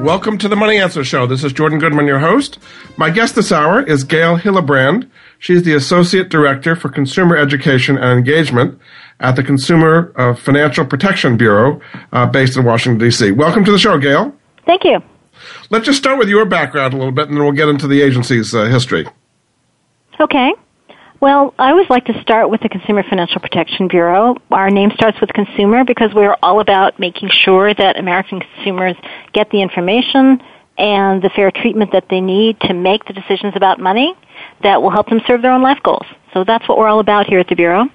Welcome to the Money Answer Show. This is Jordan Goodman, your host. My guest this hour is Gail Hillebrand. She's the Associate Director for Consumer Education and Engagement at the Consumer uh, Financial Protection Bureau uh, based in Washington, D.C. Welcome to the show, Gail. Thank you. Let's just start with your background a little bit, and then we'll get into the agency's uh, history. Okay. Well, I always like to start with the Consumer Financial Protection Bureau. Our name starts with consumer because we're all about making sure that American consumers get the information and the fair treatment that they need to make the decisions about money that will help them serve their own life goals. So that's what we're all about here at the Bureau.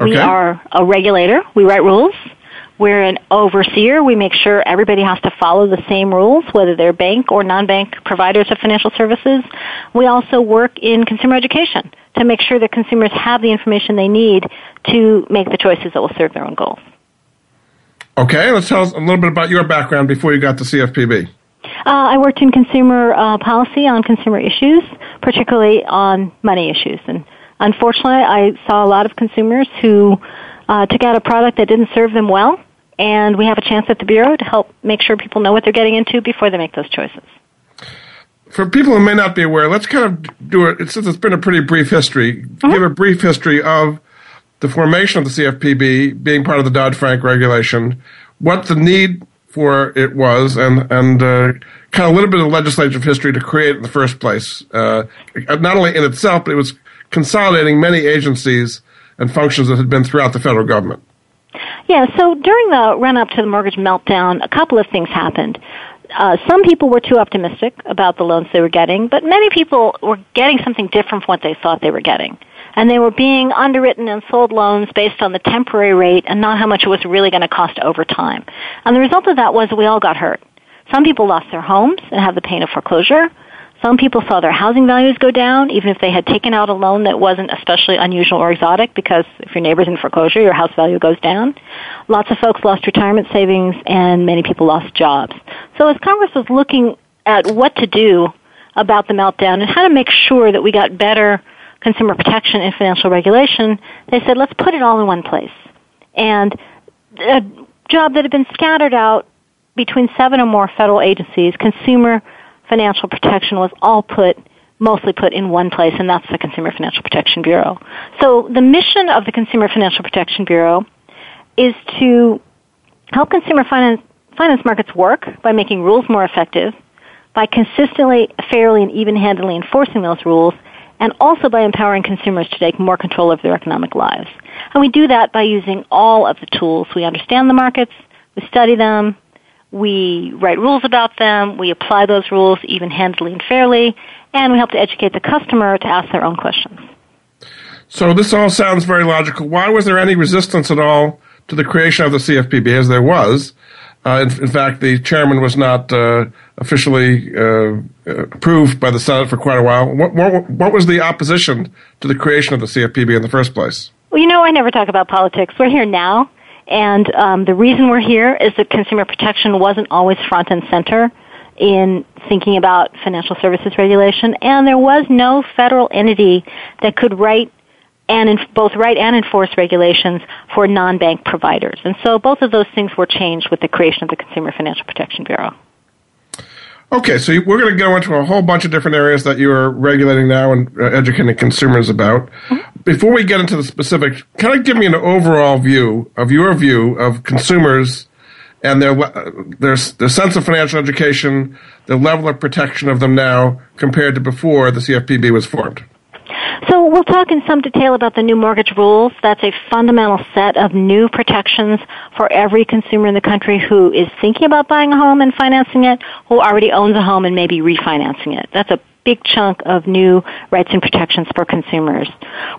Okay. We are a regulator. We write rules. We're an overseer. We make sure everybody has to follow the same rules, whether they're bank or non-bank providers of financial services. We also work in consumer education to make sure that consumers have the information they need to make the choices that will serve their own goals. Okay, let's tell us a little bit about your background before you got to CFPB. Uh, I worked in consumer uh, policy on consumer issues, particularly on money issues. And unfortunately, I saw a lot of consumers who uh, took out a product that didn't serve them well. And we have a chance at the Bureau to help make sure people know what they're getting into before they make those choices. For people who may not be aware, let's kind of do it, since it's been a pretty brief history, give a brief history of the formation of the CFPB being part of the Dodd Frank regulation, what the need for it was, and, and uh, kind of a little bit of legislative history to create it in the first place. Uh, not only in itself, but it was consolidating many agencies and functions that had been throughout the federal government. Yeah, so during the run up to the mortgage meltdown, a couple of things happened. Uh, some people were too optimistic about the loans they were getting, but many people were getting something different from what they thought they were getting. And they were being underwritten and sold loans based on the temporary rate and not how much it was really going to cost over time. And the result of that was we all got hurt. Some people lost their homes and have the pain of foreclosure. Some people saw their housing values go down, even if they had taken out a loan that wasn't especially unusual or exotic, because if your neighbor's in foreclosure, your house value goes down. Lots of folks lost retirement savings, and many people lost jobs. So as Congress was looking at what to do about the meltdown and how to make sure that we got better consumer protection and financial regulation, they said, let's put it all in one place. And a job that had been scattered out between seven or more federal agencies, consumer financial protection was all put mostly put in one place, and that's the Consumer Financial Protection Bureau. So the mission of the Consumer Financial Protection Bureau is to help consumer finance, finance markets work by making rules more effective, by consistently, fairly, and even-handedly enforcing those rules, and also by empowering consumers to take more control of their economic lives. And we do that by using all of the tools. We understand the markets, we study them, we write rules about them, we apply those rules even handedly and fairly, and we help to educate the customer to ask their own questions. So this all sounds very logical. Why was there any resistance at all to the creation of the CFPB, as there was? Uh, in, in, fact, the chairman was not uh, officially uh, approved by the Senate for quite a while. What, what, what, was the opposition to the creation of the CFPB in the first place? Well, you know, I never talk about politics. We're here now, and um, the reason we're here is that consumer protection wasn't always front and center in thinking about financial services regulation, and there was no federal entity that could write and both write and enforce regulations for non-bank providers. And so both of those things were changed with the creation of the Consumer Financial Protection Bureau. Okay, so we're going to go into a whole bunch of different areas that you are regulating now and uh, educating consumers about. Mm-hmm. Before we get into the specifics, kind of give me an overall view of your view of consumers and their their their sense of financial education, the level of protection of them now compared to before the CFPB was formed. So we'll talk in some detail about the new mortgage rules. That's a fundamental set of new protections for every consumer in the country who is thinking about buying a home and financing it, who already owns a home and maybe refinancing it. That's a big chunk of new rights and protections for consumers.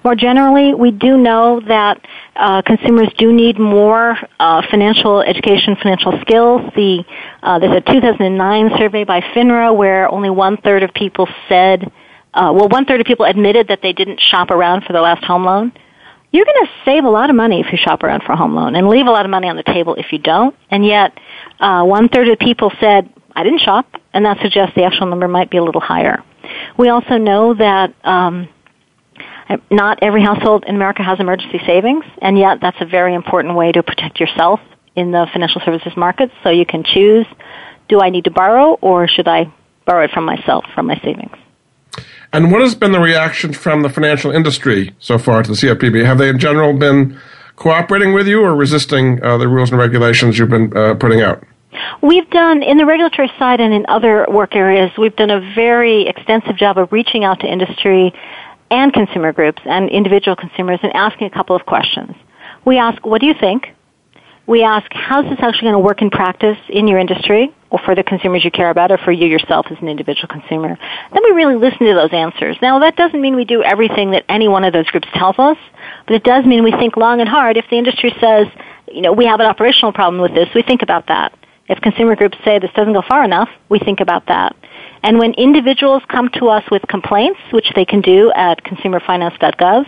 More generally, we do know that uh, consumers do need more uh, financial education, financial skills. The uh, there's a 2009 survey by FINRA where only one third of people said, uh, well, one third of people admitted that they didn't shop around for their last home loan. You're going to save a lot of money if you shop around for a home loan, and leave a lot of money on the table if you don't. And yet, uh, one third of people said, "I didn't shop," and that suggests the actual number might be a little higher. We also know that. Um, not every household in America has emergency savings, and yet that's a very important way to protect yourself in the financial services market. So you can choose, do I need to borrow or should I borrow it from myself, from my savings? And what has been the reaction from the financial industry so far to the CFPB? Have they in general been cooperating with you or resisting uh, the rules and regulations you've been uh, putting out? We've done, in the regulatory side and in other work areas, we've done a very extensive job of reaching out to industry and consumer groups and individual consumers and asking a couple of questions. We ask, what do you think? We ask, how's this actually going to work in practice in your industry or for the consumers you care about or for you yourself as an individual consumer? Then we really listen to those answers. Now, that doesn't mean we do everything that any one of those groups tells us, but it does mean we think long and hard. If the industry says, you know, we have an operational problem with this, we think about that. If consumer groups say this doesn't go far enough, we think about that. And when individuals come to us with complaints, which they can do at consumerfinance.gov,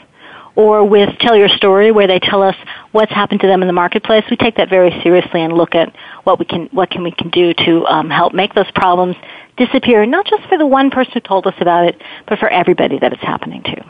or with Tell Your Story, where they tell us what's happened to them in the marketplace, we take that very seriously and look at what we can what can we can do to um, help make those problems disappear, not just for the one person who told us about it, but for everybody that it's happening to.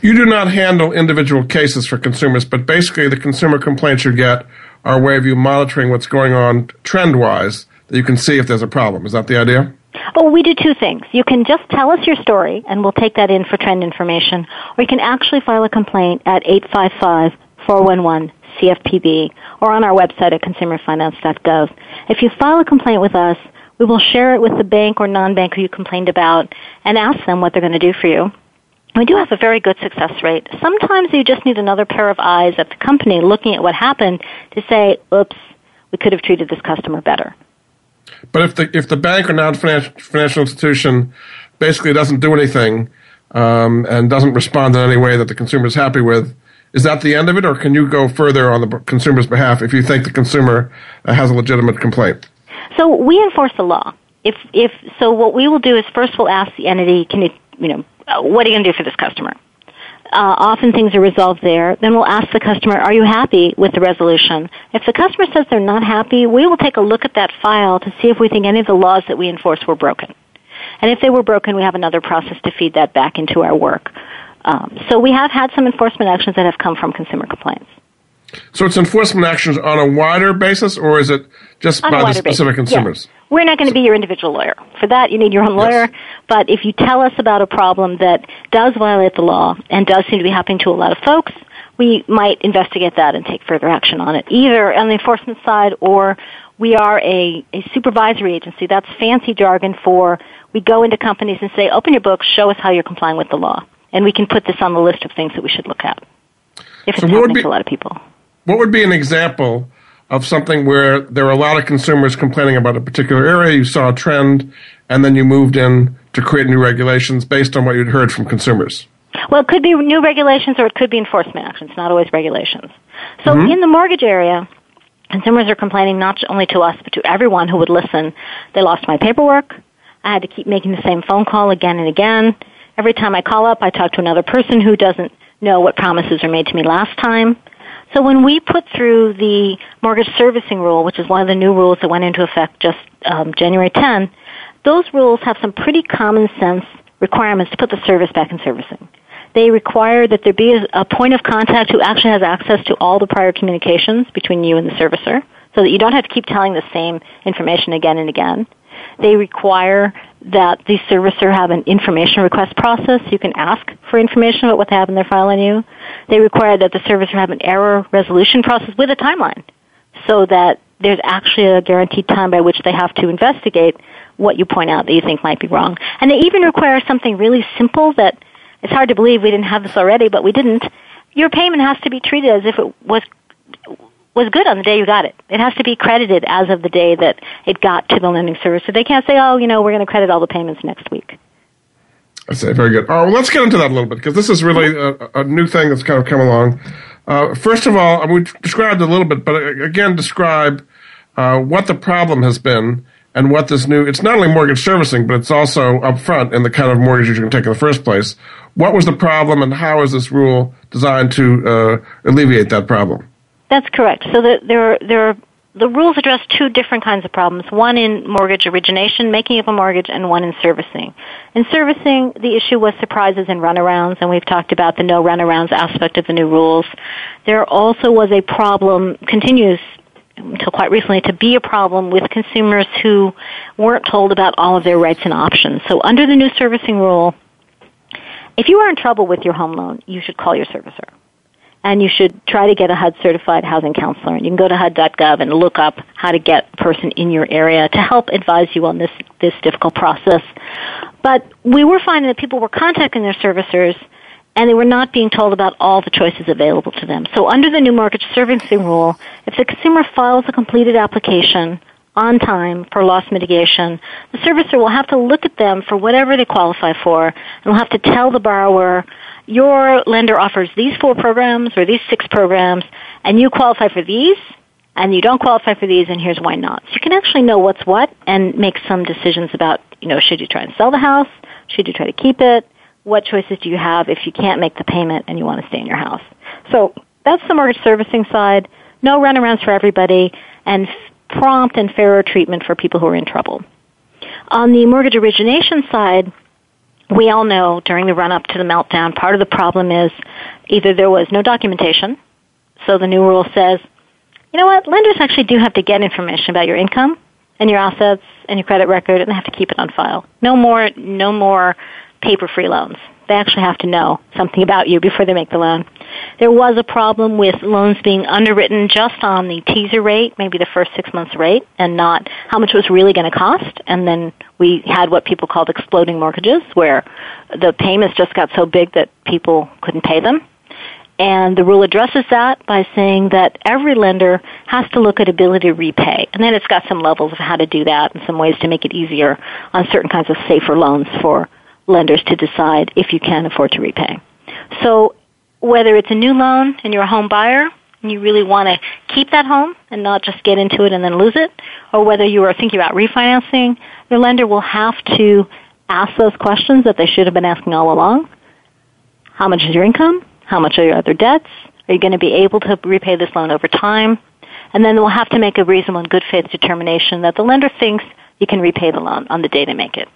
You do not handle individual cases for consumers, but basically the consumer complaints you get are a way of you monitoring what's going on trend wise that you can see if there's a problem. Is that the idea? Oh, we do two things. You can just tell us your story, and we'll take that in for trend information, or you can actually file a complaint at 855-411-CFPB or on our website at consumerfinance.gov. If you file a complaint with us, we will share it with the bank or non-bank who you complained about and ask them what they're going to do for you. We do have a very good success rate. Sometimes you just need another pair of eyes at the company looking at what happened to say, oops, we could have treated this customer better. But if the if the bank or non financial institution basically doesn't do anything um, and doesn't respond in any way that the consumer is happy with, is that the end of it, or can you go further on the consumer's behalf if you think the consumer uh, has a legitimate complaint? So we enforce the law. If if so, what we will do is first we'll ask the entity, can you know uh, what are you going to do for this customer? Uh, often things are resolved there. Then we'll ask the customer, are you happy with the resolution? If the customer says they're not happy, we will take a look at that file to see if we think any of the laws that we enforce were broken. And if they were broken, we have another process to feed that back into our work. Um, so we have had some enforcement actions that have come from consumer complaints. So it's enforcement actions on a wider basis, or is it just on by the specific basis. consumers? Yes. We're not going to be your individual lawyer. For that, you need your own lawyer. Yes. But if you tell us about a problem that does violate the law and does seem to be happening to a lot of folks, we might investigate that and take further action on it, either on the enforcement side or we are a, a supervisory agency. That's fancy jargon for we go into companies and say, open your books, show us how you're complying with the law. And we can put this on the list of things that we should look at. If it's so happening be, to a lot of people. What would be an example of something where there were a lot of consumers complaining about a particular area, you saw a trend, and then you moved in to create new regulations based on what you'd heard from consumers? Well, it could be new regulations or it could be enforcement actions, not always regulations. So mm-hmm. in the mortgage area, consumers are complaining not only to us, but to everyone who would listen. They lost my paperwork. I had to keep making the same phone call again and again. Every time I call up, I talk to another person who doesn't know what promises are made to me last time. So when we put through the mortgage servicing rule, which is one of the new rules that went into effect just um, January 10, those rules have some pretty common sense requirements to put the service back in servicing. They require that there be a point of contact who actually has access to all the prior communications between you and the servicer so that you don't have to keep telling the same information again and again. They require that the servicer have an information request process. You can ask for information about what they have in their file on you. They require that the servicer have an error resolution process with a timeline so that there's actually a guaranteed time by which they have to investigate what you point out that you think might be wrong. And they even require something really simple that it's hard to believe we didn't have this already, but we didn't. Your payment has to be treated as if it was was good on the day you got it. It has to be credited as of the day that it got to the lending service. So they can't say, oh, you know, we're going to credit all the payments next week. I say, very good. All right, well, let's get into that a little bit because this is really a, a new thing that's kind of come along. Uh, first of all, we described a little bit, but uh, again, describe uh, what the problem has been and what this new it's not only mortgage servicing but it's also upfront in the kind of mortgages you can take in the first place what was the problem and how is this rule designed to uh, alleviate that problem that's correct so the, there, there are the rules address two different kinds of problems one in mortgage origination making of a mortgage and one in servicing in servicing the issue was surprises and runarounds and we've talked about the no runarounds aspect of the new rules there also was a problem continues until quite recently to be a problem with consumers who weren't told about all of their rights and options. So under the new servicing rule, if you are in trouble with your home loan, you should call your servicer. And you should try to get a HUD certified housing counselor. And you can go to HUD.gov and look up how to get a person in your area to help advise you on this, this difficult process. But we were finding that people were contacting their servicers and they were not being told about all the choices available to them. So under the new mortgage servicing rule, if the consumer files a completed application on time for loss mitigation, the servicer will have to look at them for whatever they qualify for and will have to tell the borrower, your lender offers these four programs or these six programs and you qualify for these and you don't qualify for these and here's why not. So you can actually know what's what and make some decisions about, you know, should you try and sell the house? Should you try to keep it? what choices do you have if you can't make the payment and you want to stay in your house? So that's the mortgage servicing side. No runarounds for everybody and prompt and fairer treatment for people who are in trouble. On the mortgage origination side, we all know during the run up to the meltdown, part of the problem is either there was no documentation, so the new rule says, you know what, lenders actually do have to get information about your income and your assets and your credit record and they have to keep it on file. No more, no more paper free loans. They actually have to know something about you before they make the loan. There was a problem with loans being underwritten just on the teaser rate, maybe the first six months rate, and not how much it was really going to cost. And then we had what people called exploding mortgages, where the payments just got so big that people couldn't pay them. And the rule addresses that by saying that every lender has to look at ability to repay. And then it's got some levels of how to do that and some ways to make it easier on certain kinds of safer loans for lenders to decide if you can afford to repay. So whether it's a new loan and you're a home buyer and you really want to keep that home and not just get into it and then lose it, or whether you are thinking about refinancing, your lender will have to ask those questions that they should have been asking all along. How much is your income? How much are your other debts? Are you going to be able to repay this loan over time? And then they'll have to make a reasonable and good faith determination that the lender thinks you can repay the loan on the day they make it.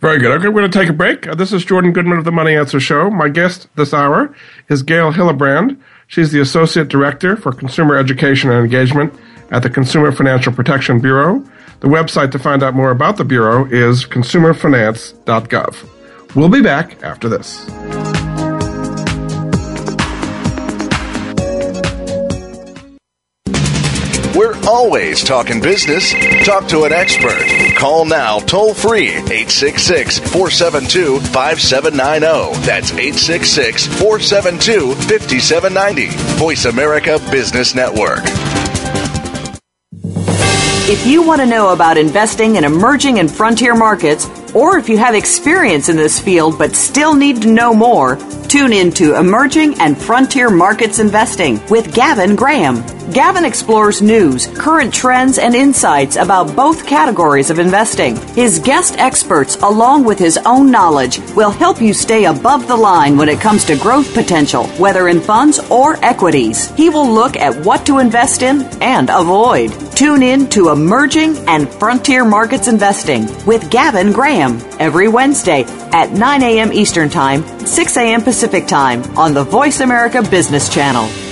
Very good. Okay, we're going to take a break. Uh, this is Jordan Goodman of the Money Answer Show. My guest this hour is Gail Hillebrand. She's the Associate Director for Consumer Education and Engagement at the Consumer Financial Protection Bureau. The website to find out more about the Bureau is consumerfinance.gov. We'll be back after this. Always talking business. Talk to an expert. Call now toll free 866 472 5790. That's 866 472 5790. Voice America Business Network. If you want to know about investing in emerging and frontier markets, or if you have experience in this field but still need to know more, tune in to Emerging and Frontier Markets Investing with Gavin Graham. Gavin explores news, current trends, and insights about both categories of investing. His guest experts, along with his own knowledge, will help you stay above the line when it comes to growth potential, whether in funds or equities. He will look at what to invest in and avoid. Tune in to Emerging and Frontier Markets Investing with Gavin Graham every Wednesday at 9 a.m. Eastern Time, 6 a.m. Pacific Time on the Voice America Business Channel.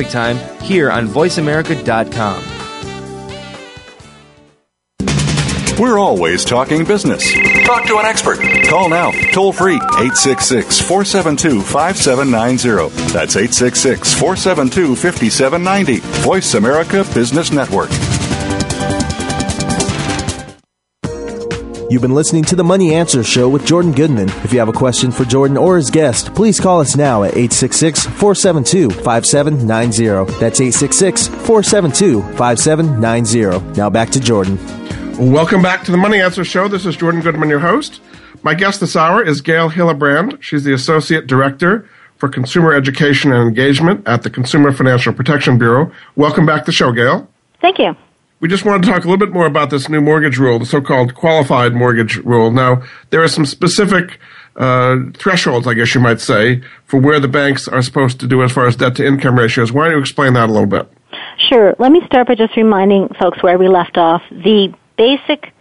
Time here on VoiceAmerica.com. We're always talking business. Talk to an expert. Call now, toll free, 866 472 5790. That's 866 472 5790. Voice America Business Network. You've been listening to the Money Answer Show with Jordan Goodman. If you have a question for Jordan or his guest, please call us now at 866 472 5790. That's 866 472 5790. Now back to Jordan. Welcome back to the Money Answer Show. This is Jordan Goodman, your host. My guest this hour is Gail Hillebrand. She's the Associate Director for Consumer Education and Engagement at the Consumer Financial Protection Bureau. Welcome back to the show, Gail. Thank you. We just wanted to talk a little bit more about this new mortgage rule, the so-called qualified mortgage rule. Now, there are some specific uh, thresholds, I guess you might say, for where the banks are supposed to do as far as debt to income ratios. Why don't you explain that a little bit? Sure. Let me start by just reminding folks where we left off. The basic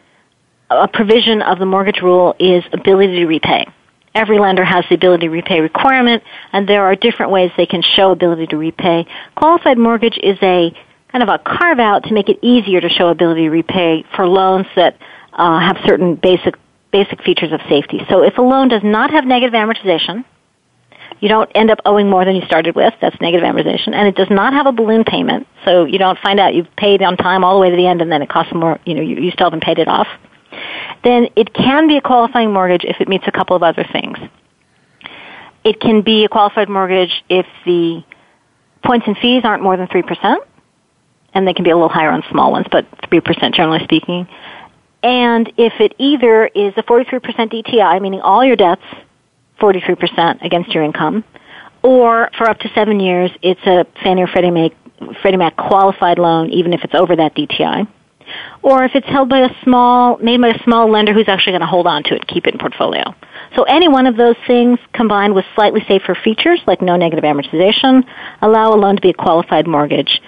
uh, provision of the mortgage rule is ability to repay. Every lender has the ability to repay requirement, and there are different ways they can show ability to repay. Qualified mortgage is a kind of a carve out to make it easier to show ability to repay for loans that uh, have certain basic basic features of safety. So if a loan does not have negative amortization, you don't end up owing more than you started with. That's negative amortization. And it does not have a balloon payment. So you don't find out you've paid on time all the way to the end and then it costs more, you know, you, you still haven't paid it off. Then it can be a qualifying mortgage if it meets a couple of other things. It can be a qualified mortgage if the points and fees aren't more than 3%, and they can be a little higher on small ones, but 3% generally speaking. And if it either is a 43% DTI, meaning all your debts 43% against your income, or for up to seven years, it's a Fannie or Freddie Mac, Freddie Mac qualified loan, even if it's over that DTI. Or if it's held by a small, made by a small lender who's actually going to hold on to it, keep it in portfolio. So any one of those things combined with slightly safer features like no negative amortization allow a loan to be a qualified mortgage.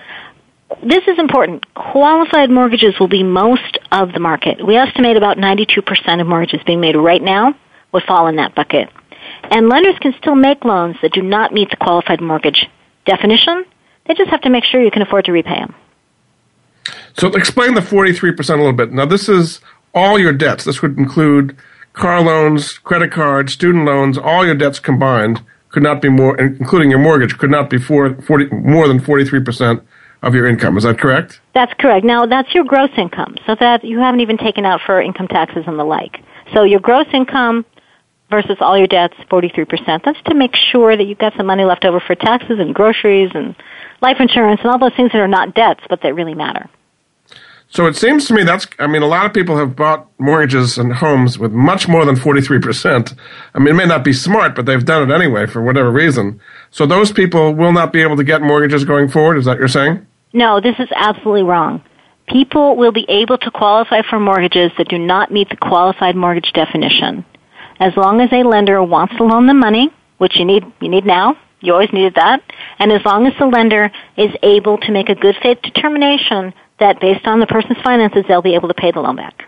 This is important. Qualified mortgages will be most of the market. We estimate about 92% of mortgages being made right now would fall in that bucket. And lenders can still make loans that do not meet the qualified mortgage definition. They just have to make sure you can afford to repay them. So explain the 43% a little bit. Now, this is all your debts. This would include car loans, credit cards, student loans, all your debts combined could not be more, including your mortgage, could not be 40, more than 43% of your income. Is that correct? That's correct. Now, that's your gross income, so that you haven't even taken out for income taxes and the like. So your gross income versus all your debts, 43%. That's to make sure that you've got some money left over for taxes and groceries and life insurance and all those things that are not debts but that really matter. So it seems to me that's, I mean, a lot of people have bought mortgages and homes with much more than 43%. I mean, it may not be smart, but they've done it anyway for whatever reason. So those people will not be able to get mortgages going forward. Is that what you're saying? No, this is absolutely wrong. People will be able to qualify for mortgages that do not meet the qualified mortgage definition as long as a lender wants to loan them money, which you need, you need now, you always needed that, and as long as the lender is able to make a good faith determination that based on the person's finances, they'll be able to pay the loan back.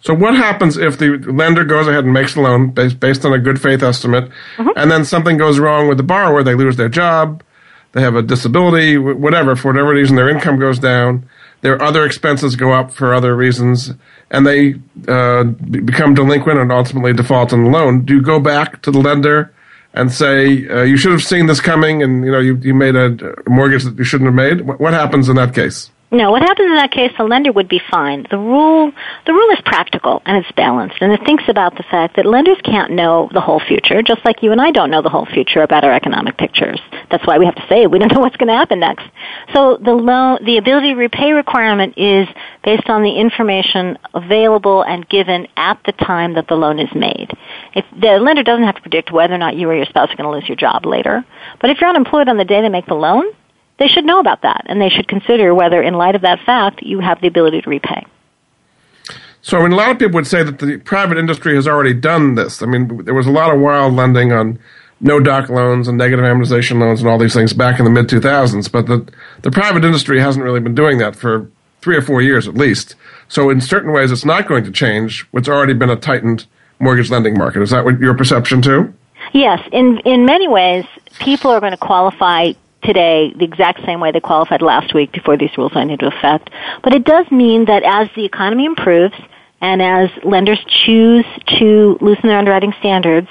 So what happens if the lender goes ahead and makes a loan based, based on a good faith estimate, mm-hmm. and then something goes wrong with the borrower, they lose their job, they have a disability, whatever, for whatever reason, their income goes down, their other expenses go up for other reasons, and they uh, become delinquent and ultimately default on the loan, do you go back to the lender and say uh, you should have seen this coming, and you know you, you made a mortgage that you shouldn't have made? What happens in that case? No, what happens in that case, the lender would be fine. The rule, the rule is practical and it's balanced, and it thinks about the fact that lenders can't know the whole future, just like you and I don't know the whole future about our economic pictures. That's why we have to say we don't know what's going to happen next. So the loan, the ability to repay requirement is based on the information available and given at the time that the loan is made. If the lender doesn't have to predict whether or not you or your spouse are going to lose your job later, but if you're unemployed on the day they make the loan, they should know about that and they should consider whether, in light of that fact, you have the ability to repay. So, I mean, a lot of people would say that the private industry has already done this. I mean, there was a lot of wild lending on no doc loans and negative amortization loans and all these things back in the mid 2000s. But the, the private industry hasn't really been doing that for three or four years at least. So in certain ways, it's not going to change what's already been a tightened mortgage lending market. Is that what your perception too? Yes. In, in many ways, people are going to qualify today the exact same way they qualified last week before these rules went into effect. But it does mean that as the economy improves and as lenders choose to loosen their underwriting standards,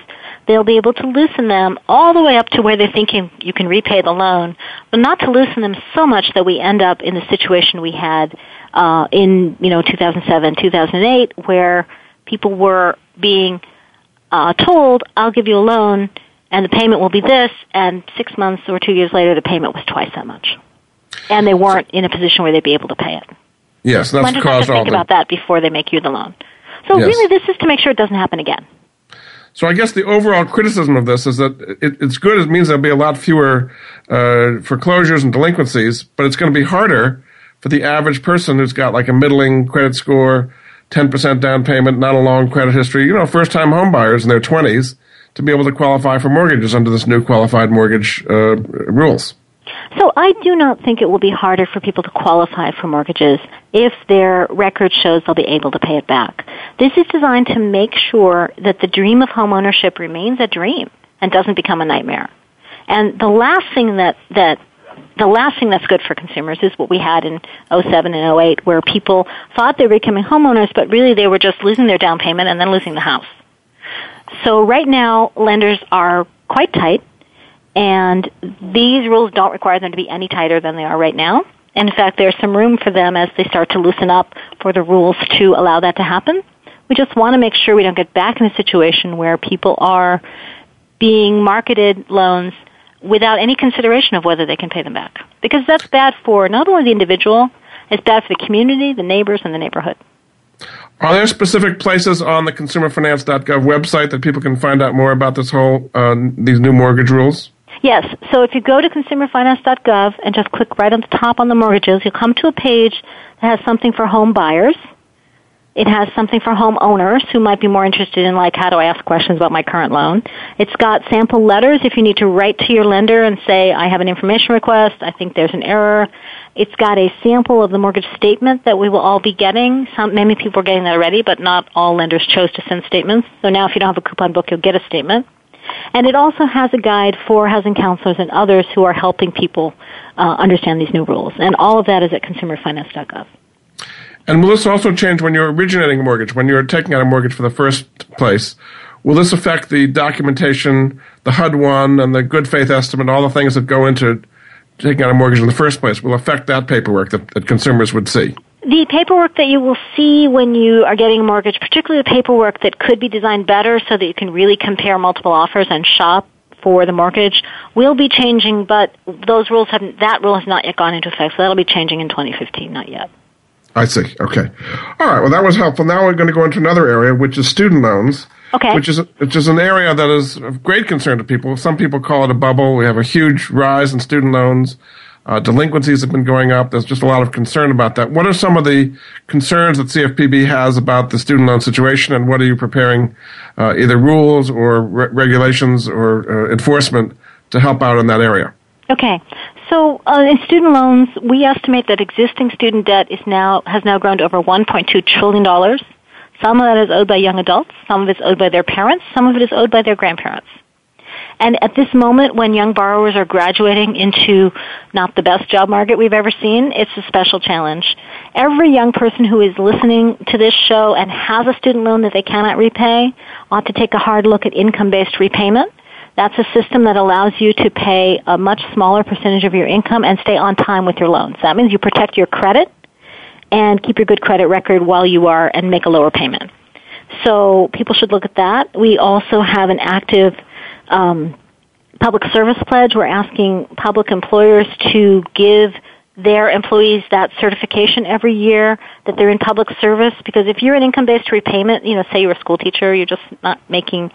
they'll be able to loosen them all the way up to where they're thinking you can repay the loan, but not to loosen them so much that we end up in the situation we had uh, in you know 2007, 2008, where people were being uh, told, "I'll give you a loan." And the payment will be this, and six months or two years later, the payment was twice that much, and they weren't in a position where they'd be able to pay it. Yes, that's Lenders caused have to think about that before they make you the loan. So Yes. really, this is to make sure it doesn't happen again. So I guess the overall criticism of this is that it, it's good. It means there'll be a lot fewer uh, foreclosures and delinquencies, but it's going to be harder for the average person who's got like a middling credit score, 10% down payment, not a long credit history, you know, first time homebuyers in their 20s to be able to qualify for mortgages under this new qualified mortgage uh, rules. So I do not think it will be harder for people to qualify for mortgages if their record shows they'll be able to pay it back. This is designed to make sure that the dream of homeownership remains a dream and doesn't become a nightmare. And the last thing that, that the last thing that's good for consumers is what we had in 07 and 08 where people thought they were becoming homeowners but really they were just losing their down payment and then losing the house. So right now lenders are quite tight and these rules don't require them to be any tighter than they are right now. And in fact, there's some room for them as they start to loosen up for the rules to allow that to happen. We just want to make sure we don't get back in a situation where people are being marketed loans without any consideration of whether they can pay them back. Because that's bad for not only the individual, it's bad for the community, the neighbors, and the neighborhood. Are there specific places on the consumerfinance.gov website that people can find out more about this whole uh, these new mortgage rules? Yes. So if you go to consumerfinance.gov and just click right on the top on the mortgages, you'll come to a page that has something for home buyers. It has something for homeowners who might be more interested in like how do I ask questions about my current loan. It's got sample letters if you need to write to your lender and say I have an information request, I think there's an error. It's got a sample of the mortgage statement that we will all be getting. Some many people are getting that already, but not all lenders chose to send statements. So now if you don't have a coupon book, you'll get a statement. And it also has a guide for housing counselors and others who are helping people uh, understand these new rules. And all of that is at consumerfinance.gov. And will this also change when you're originating a mortgage, when you're taking out a mortgage for the first place? Will this affect the documentation, the HUD one, and the good faith estimate, all the things that go into taking out a mortgage in the first place? Will affect that paperwork that, that consumers would see? The paperwork that you will see when you are getting a mortgage, particularly the paperwork that could be designed better so that you can really compare multiple offers and shop for the mortgage, will be changing, but those rules haven't, that rule has not yet gone into effect, so that'll be changing in 2015, not yet. I see. Okay. All right. Well, that was helpful. Now we're going to go into another area, which is student loans. Okay. Which is which is an area that is of great concern to people. Some people call it a bubble. We have a huge rise in student loans. Uh, delinquencies have been going up. There's just a lot of concern about that. What are some of the concerns that CFPB has about the student loan situation, and what are you preparing, uh, either rules or re- regulations or uh, enforcement to help out in that area? Okay. So uh, in student loans, we estimate that existing student debt is now has now grown to over 1.2 trillion dollars. Some of that is owed by young adults, some of it is owed by their parents, some of it is owed by their grandparents. And at this moment, when young borrowers are graduating into not the best job market we've ever seen, it's a special challenge. Every young person who is listening to this show and has a student loan that they cannot repay ought to take a hard look at income-based repayment. That's a system that allows you to pay a much smaller percentage of your income and stay on time with your loans. That means you protect your credit and keep your good credit record while you are and make a lower payment. So people should look at that. We also have an active um, public service pledge. We're asking public employers to give their employees that certification every year that they're in public service because if you're an income based repayment, you know, say you're a school teacher, you're just not making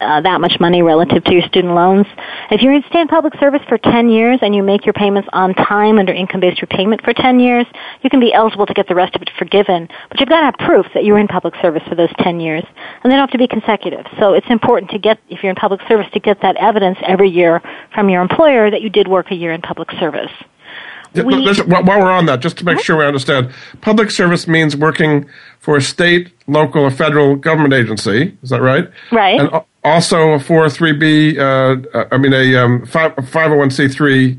uh, that much money relative to your student loans. If you stay in public service for 10 years and you make your payments on time under income-based repayment for 10 years, you can be eligible to get the rest of it forgiven. But you've got to have proof that you were in public service for those 10 years. And they don't have to be consecutive. So it's important to get, if you're in public service, to get that evidence every year from your employer that you did work a year in public service. We, while we're on that, just to make sure we understand, public service means working for a state, local, or federal government agency. Is that right? Right. And also a 403b, uh, I mean a um, 501c3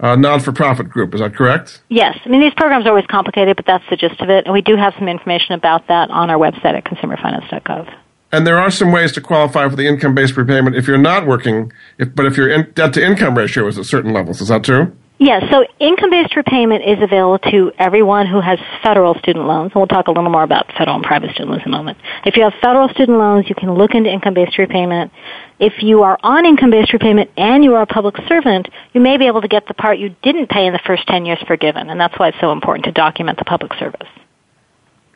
uh, non-for-profit group. Is that correct? Yes. I mean, these programs are always complicated, but that's the gist of it. And we do have some information about that on our website at consumerfinance.gov. And there are some ways to qualify for the income-based repayment if you're not working, if, but if your in, debt-to-income ratio is at certain levels. Is that true? Yes, so income-based repayment is available to everyone who has federal student loans. And we'll talk a little more about federal and private student loans in a moment. If you have federal student loans, you can look into income-based repayment. If you are on income-based repayment and you are a public servant, you may be able to get the part you didn't pay in the first 10 years forgiven. And that's why it's so important to document the public service.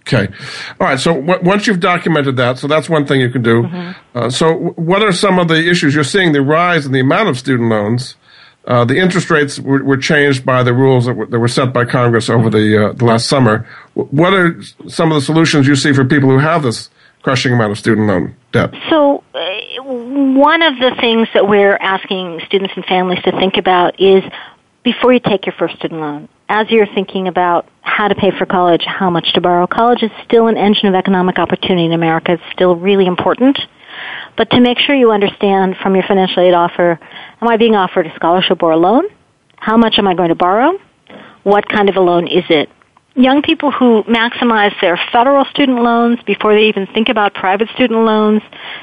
Okay. All right. So w- once you've documented that, so that's one thing you can do. Mm-hmm. Uh, so w- what are some of the issues you're seeing? The rise in the amount of student loans uh, the interest rates were, were, changed by the rules that were, that were set by Congress over the, uh, the last summer. What are some of the solutions you see for people who have this crushing amount of student loan debt? So, uh, one of the things that we're asking students and families to think about is before you take your first student loan, as you're thinking about how to pay for college, how much to borrow, college is still an engine of economic opportunity in America. It's still really important. But to make sure you understand from your financial aid offer, am I being offered a scholarship or a loan? How much am I going to borrow? What kind of a loan is it? Young people who maximize their federal student loans before they even think about private student loans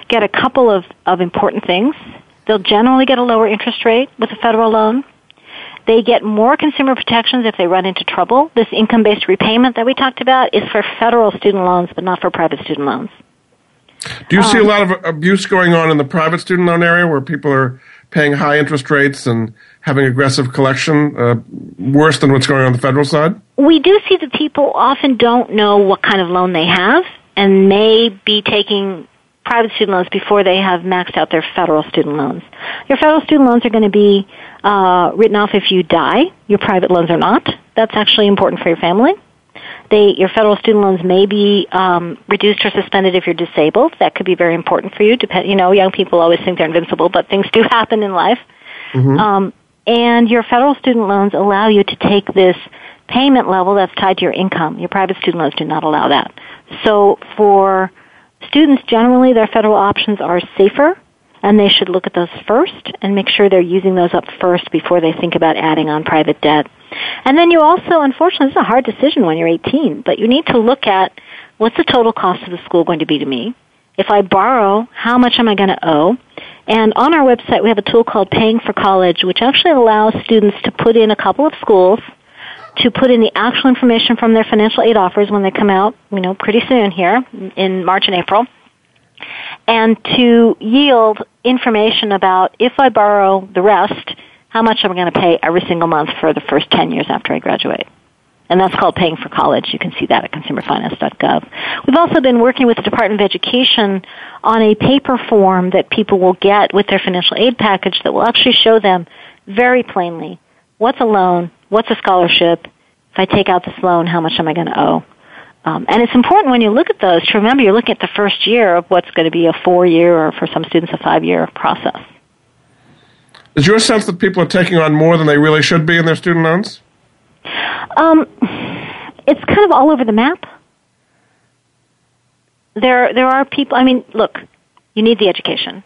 get a couple of, of important things. They'll generally get a lower interest rate with a federal loan. They get more consumer protections if they run into trouble. This income-based repayment that we talked about is for federal student loans, but not for private student loans. Do you um, see a um, lot of abuse going on in the private student loan area where people are paying high interest rates and having aggressive collection, uh, worse than what's going on, on the federal side? We do see that people often don't know what kind of loan they have and may be taking private student loans before they have maxed out their federal student loans. Your federal student loans are going to be uh, written off if you die. Your private loans are not. That's actually important for your family. They, your federal student loans may be um, reduced or suspended if you're disabled. That could be very important for you. Depend, you know, young people always think they're invincible, but things do happen in life. Mm-hmm. Um, and your federal student loans allow you to take this payment level that's tied to your income. Your private student loans do not allow that. So for students, generally, their federal options are safer and they should look at those first and make sure they're using those up first before they think about adding on private debt. And then you also, unfortunately, it's a hard decision when you're 18, but you need to look at what's the total cost of the school going to be to me? If I borrow, how much am I going to owe? And on our website, we have a tool called Paying for College, which actually allows students to put in a couple of schools, to put in the actual information from their financial aid offers when they come out, you know, pretty soon here in March and April, and to yield information about if I borrow the rest, how much am I going to pay every single month for the first 10 years after I graduate. And that's called paying for college. You can see that at consumerfinance.gov. We've also been working with the Department of Education on a paper form that people will get with their financial aid package that will actually show them very plainly what's a loan, what's a scholarship, if I take out this loan, how much am I going to owe? Um, and it's important when you look at those to remember you're looking at the first year of what's going to be a four year or for some students a five year process. Is your sense that people are taking on more than they really should be in their student loans? Um, it's kind of all over the map. There, there are people. I mean, look, you need the education,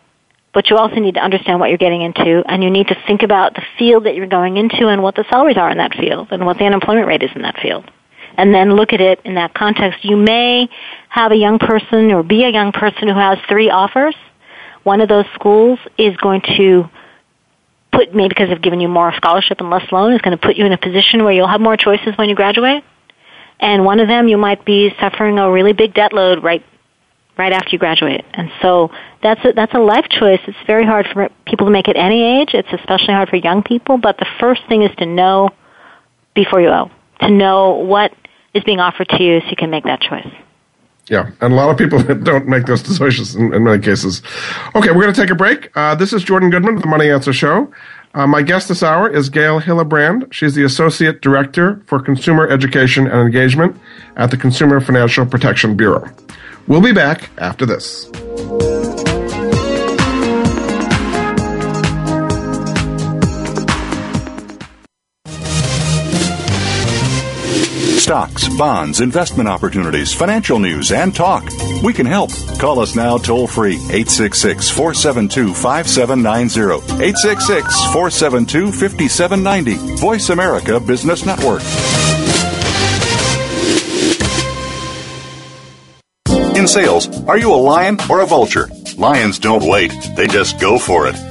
but you also need to understand what you're getting into, and you need to think about the field that you're going into and what the salaries are in that field and what the unemployment rate is in that field and then look at it in that context. You may have a young person or be a young person who has three offers. One of those schools is going to put, maybe because they've given you more scholarship and less loan, is going to put you in a position where you'll have more choices when you graduate. And one of them, you might be suffering a really big debt load right right after you graduate. And so that's a, that's a life choice. It's very hard for people to make at any age. It's especially hard for young people. But the first thing is to know before you owe, to know what is being offered to you so you can make that choice. Yeah, and a lot of people don't make those decisions in, in many cases. Okay, we're going to take a break. Uh, this is Jordan Goodman of the Money Answer Show. Uh, my guest this hour is Gail Hillebrand. She's the Associate Director for Consumer Education and Engagement at the Consumer Financial Protection Bureau. We'll be back after this. Stocks, bonds, investment opportunities, financial news, and talk. We can help. Call us now toll free 866 472 5790. 866 472 5790. Voice America Business Network. In sales, are you a lion or a vulture? Lions don't wait, they just go for it.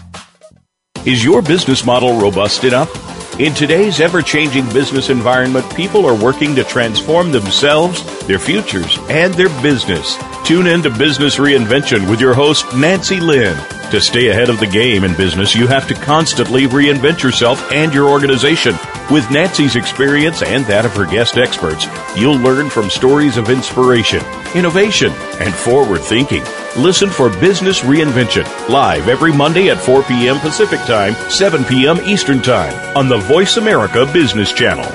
Is your business model robust enough? In today's ever changing business environment, people are working to transform themselves, their futures, and their business. Tune in to Business Reinvention with your host, Nancy Lynn. To stay ahead of the game in business, you have to constantly reinvent yourself and your organization. With Nancy's experience and that of her guest experts, you'll learn from stories of inspiration, innovation, and forward thinking. Listen for Business Reinvention live every Monday at 4 p.m. Pacific Time, 7 p.m. Eastern Time on the Voice America Business Channel.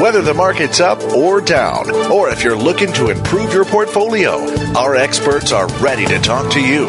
Whether the market's up or down, or if you're looking to improve your portfolio, our experts are ready to talk to you.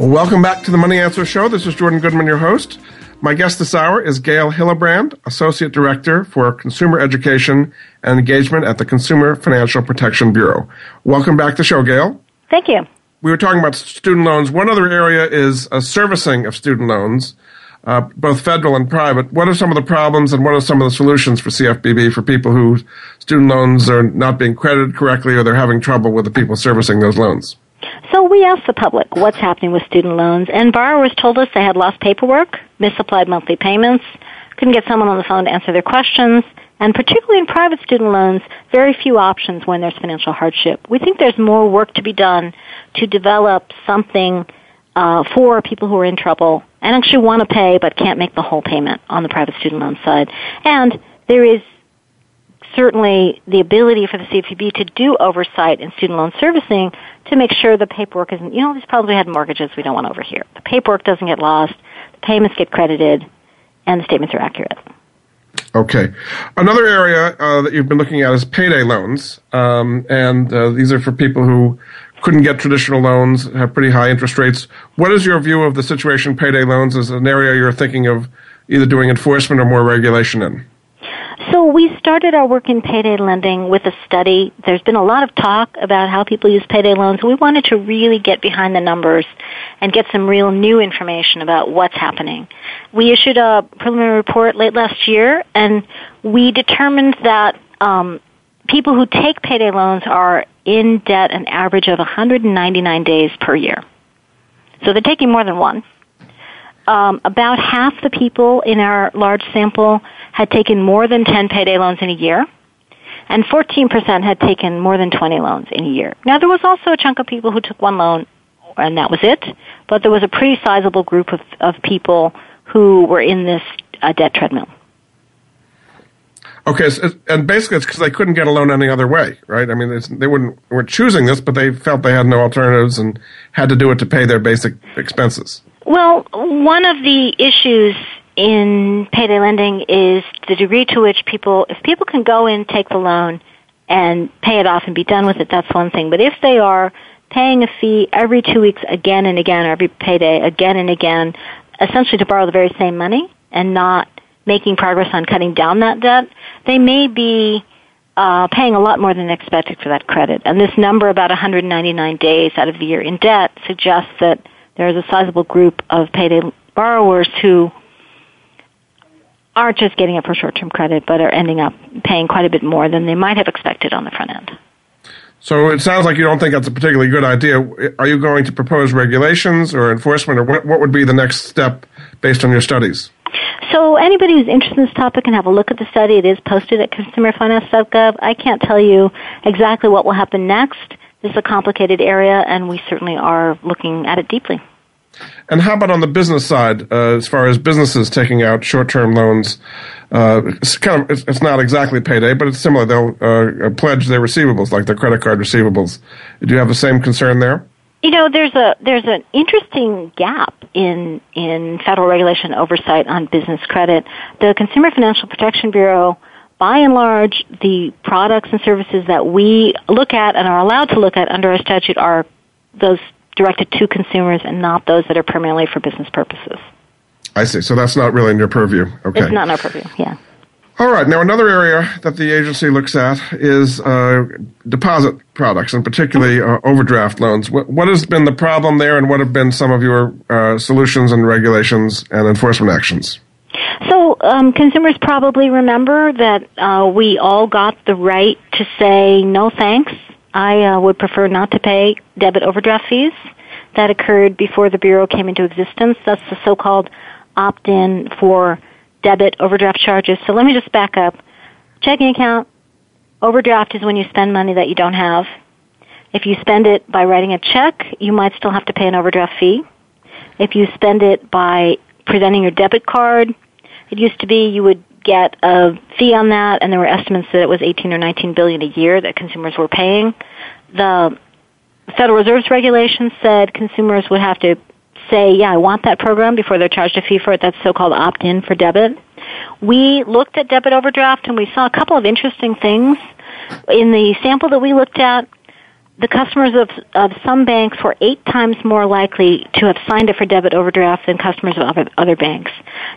Welcome back to the Money Answer Show. This is Jordan Goodman, your host. My guest this hour is Gail Hillebrand, Associate Director for Consumer Education and Engagement at the Consumer Financial Protection Bureau. Welcome back to the show, Gail. Thank you we were talking about student loans. One other area is a servicing of student loans, uh, both federal and private. What are some of the problems and what are some of the solutions for CFPB for people whose student loans are not being credited correctly or they're having trouble with the people servicing those loans? So we asked the public what's happening with student loans, and borrowers told us they had lost paperwork, misapplied monthly payments, couldn't get someone on the phone to answer their questions, and particularly in private student loans, very few options when there's financial hardship. We think there's more work to be done to develop something uh, for people who are in trouble and actually want to pay but can't make the whole payment on the private student loan side. And there is certainly the ability for the CFPB to do oversight in student loan servicing to make sure the paperwork isn't, you know, these problems we had mortgages we don't want over here. The paperwork doesn't get lost, the payments get credited, and the statements are accurate. Okay. Another area uh, that you've been looking at is payday loans. Um, and uh, these are for people who couldn't get traditional loans, have pretty high interest rates. What is your view of the situation payday loans as an area you're thinking of either doing enforcement or more regulation in? So we started our work in payday lending with a study. There's been a lot of talk about how people use payday loans. We wanted to really get behind the numbers and get some real new information about what's happening. We issued a preliminary report late last year and we determined that um, people who take payday loans are in debt an average of 199 days per year. So they're taking more than one. Um, about half the people in our large sample had taken more than 10 payday loans in a year, and 14% had taken more than 20 loans in a year. Now, there was also a chunk of people who took one loan, and that was it, but there was a pretty sizable group of, of people who were in this uh, debt treadmill. Okay, so, and basically it's because they couldn't get a loan any other way, right? I mean, they wouldn't were choosing this, but they felt they had no alternatives and had to do it to pay their basic expenses. Well, one of the issues in payday lending is the degree to which people, if people can go in, take the loan, and pay it off and be done with it, that's one thing. But if they are paying a fee every two weeks again and again, or every payday again and again, essentially to borrow the very same money and not making progress on cutting down that debt, they may be uh, paying a lot more than expected for that credit. And this number, about 199 days out of the year in debt, suggests that there is a sizable group of payday borrowers who aren't just getting it for short-term credit, but are ending up paying quite a bit more than they might have expected on the front end. So it sounds like you don't think that's a particularly good idea. Are you going to propose regulations or enforcement, or what, what would be the next step based on your studies? So anybody who's interested in this topic can have a look at the study. It is posted at consumerfinance.gov. I can't tell you exactly what will happen next. This is a complicated area, and we certainly are looking at it deeply. And how about on the business side, uh, as far as businesses taking out short-term loans? Uh, it's kind of it's, not exactly payday, but it's similar. They'll uh, pledge their receivables, like their credit card receivables. Do you have the same concern there? You know, there's a there's an interesting gap in in federal regulation oversight on business credit. The Consumer Financial Protection Bureau, by and large, the products and services that we look at and are allowed to look at under our statute are those directed to consumers and not those that are primarily for business purposes. I see. So that's not really in your purview. Okay. It's not in our purview. Yeah. All right. Now, another area that the agency looks at is uh, deposit products, and particularly uh, overdraft loans. What, what, has been the problem there, and what have been some of your uh, solutions and regulations and enforcement actions? So, um, consumers probably remember that uh, we all got the right to say no thanks. I uh, would prefer not to pay debit overdraft fees. That occurred before the Bureau came into existence. That's the so called opt in for debit overdraft charges. So let me just back up. Checking account, overdraft is when you spend money that you don't have. If you spend it by writing a check, you might still have to pay an overdraft fee. If you spend it by presenting your debit card, it used to be you would get a fee on that, and there were estimates that it was 18 or 19 billion a year that consumers were paying. The Federal Reserve's regulations said consumers would have to say, yeah, I want that program before they're charged a fee for it. That's so-called opt-in for debit. We looked at debit overdraft and we saw a couple of interesting things. In the sample that we looked at, the customers of, of some banks were eight times more likely to have signed up for debit overdraft than customers of other, other banks.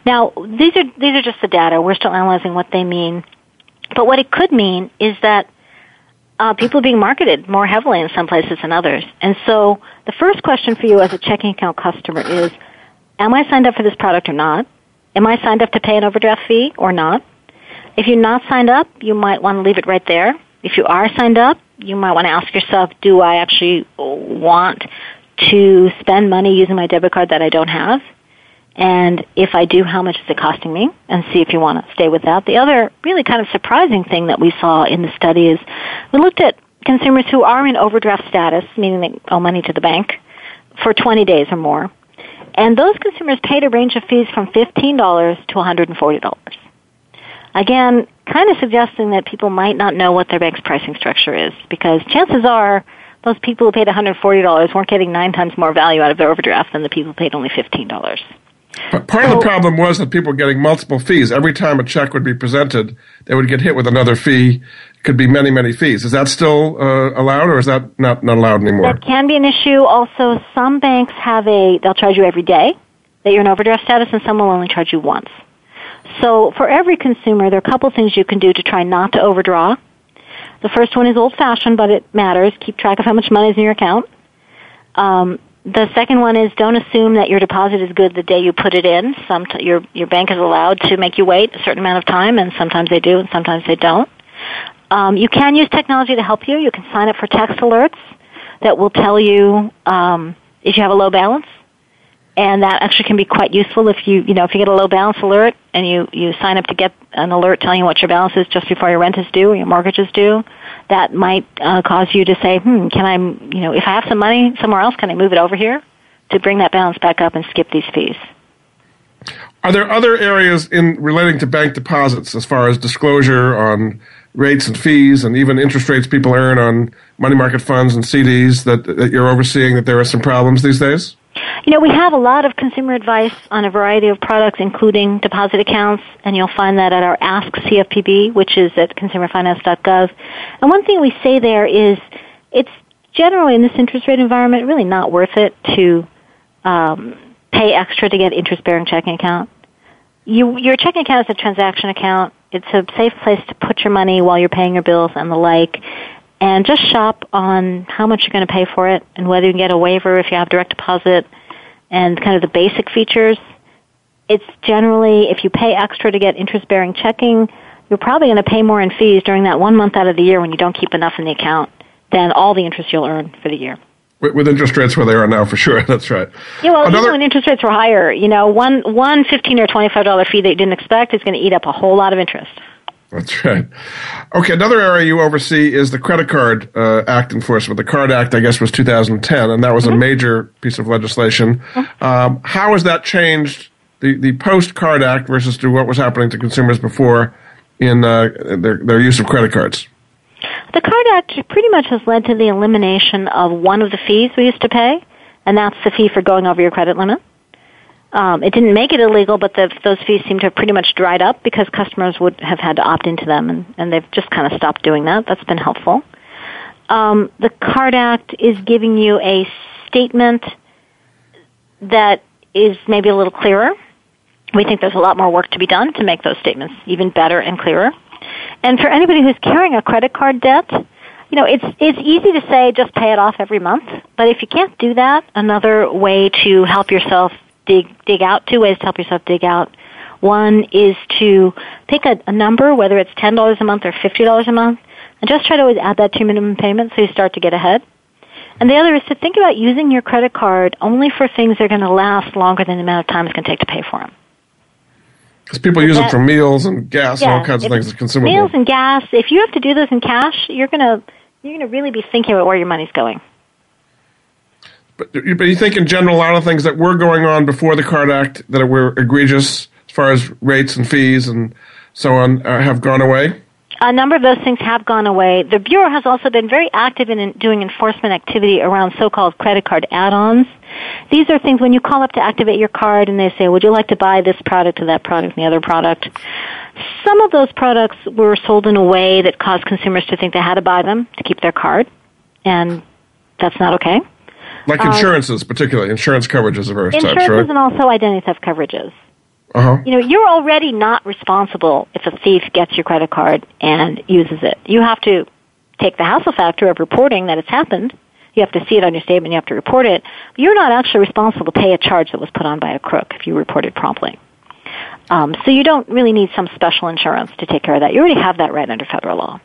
Now, these are, these are just the data. We're still analyzing what they mean. But what it could mean is that uh, people are being marketed more heavily in some places than others. And so the first question for you as a checking account customer is, am I signed up for this product or not? Am I signed up to pay an overdraft fee or not? If you're not signed up, you might want to leave it right there. If you are signed up, you might want to ask yourself, do I actually want to spend money using my debit card that I don't have? And if I do, how much is it costing me? And see if you want to stay with that. The other really kind of surprising thing that we saw in the study is we looked at consumers who are in overdraft status, meaning they owe money to the bank, for 20 days or more. And those consumers paid a range of fees from $15 to $140. Again, kind of suggesting that people might not know what their bank's pricing structure is because chances are those people who paid $140 weren't getting nine times more value out of their overdraft than the people who paid only $15. But part of the problem was that people were getting multiple fees. Every time a check would be presented, they would get hit with another fee. It could be many, many fees. Is that still uh, allowed, or is that not, not allowed anymore? That can be an issue. Also, some banks have a, they'll charge you every day that you're in overdraft status, and some will only charge you once. So for every consumer, there are a couple things you can do to try not to overdraw. The first one is old fashioned, but it matters. Keep track of how much money is in your account. Um, the second one is don't assume that your deposit is good the day you put it in. Some t- your your bank is allowed to make you wait a certain amount of time, and sometimes they do, and sometimes they don't. Um, you can use technology to help you. You can sign up for text alerts that will tell you um, if you have a low balance, and that actually can be quite useful if you you know if you get a low balance alert and you you sign up to get an alert telling you what your balance is just before your rent is due or your mortgage is due that might uh, cause you to say, hmm, can I, you know, if I have some money somewhere else, can I move it over here to bring that balance back up and skip these fees? Are there other areas in relating to bank deposits as far as disclosure on rates and fees and even interest rates people earn on money market funds and CDs that, that you're overseeing that there are some problems these days? You know, we have a lot of consumer advice on a variety of products, including deposit accounts, and you'll find that at our Ask CFPB, which is at consumerfinance.gov. And one thing we say there is it's generally in this interest rate environment really not worth it to um, pay extra to get interest-bearing checking account. You, your checking account is a transaction account. It's a safe place to put your money while you're paying your bills and the like and just shop on how much you're going to pay for it and whether you can get a waiver if you have direct deposit and kind of the basic features. It's generally, if you pay extra to get interest bearing checking, you're probably going to pay more in fees during that one month out of the year when you don't keep enough in the account than all the interest you'll earn for the year. With, interest rates where they are now, for sure. That's right. Yeah, well, Another, even when interest rates were higher, you know, one one fifteen or twenty five dollar fee that you didn't expect is going to eat up a whole lot of interest. That's right. Okay, another area you oversee is the Credit Card uh, Act enforcement. The Card Act, I guess, was 2010, and that was mm-hmm. a major piece of legislation. Mm-hmm. Um, how has that changed the, the post Card Act versus to what was happening to consumers before in uh, their, their use of credit cards? The Card Act pretty much has led to the elimination of one of the fees we used to pay, and that's the fee for going over your credit limit. Um, it didn't make it illegal, but the, those fees seem to have pretty much dried up because customers would have had to opt into them, and, and they've just kind of stopped doing that. That's been helpful. Um, the Card Act is giving you a statement that is maybe a little clearer. We think there's a lot more work to be done to make those statements even better and clearer. And for anybody who's carrying a credit card debt, you know, it's it's easy to say just pay it off every month, but if you can't do that, another way to help yourself dig dig out. Two ways to help yourself dig out. One is to pick a, a number, whether it's ten dollars a month or fifty dollars a month, and just try to always add that to minimum payment so you start to get ahead. And the other is to think about using your credit card only for things that are going to last longer than the amount of time it's going to take to pay for them. Because people use that, it for meals and gas yeah, and all kinds of things as consumable. Meals and gas. If you have to do those in cash, you're gonna you're gonna really be thinking about where your money's going. But, but you think in general, a lot of things that were going on before the Card Act that were egregious as far as rates and fees and so on uh, have gone away? A number of those things have gone away. The Bureau has also been very active in doing enforcement activity around so-called credit card add-ons. These are things when you call up to activate your card and they say, would you like to buy this product or that product and the other product? Some of those products were sold in a way that caused consumers to think they had to buy them to keep their card, and that's not okay. Like uh, insurances, particularly insurance coverages of various insurances types, right? and also identity theft coverages. Uh-huh. You know, you're already not responsible if a thief gets your credit card and uses it. You have to take the hassle factor of reporting that it's happened. You have to see it on your statement. You have to report it. You're not actually responsible to pay a charge that was put on by a crook if you report it promptly. Um, so you don't really need some special insurance to take care of that. You already have that right under federal law.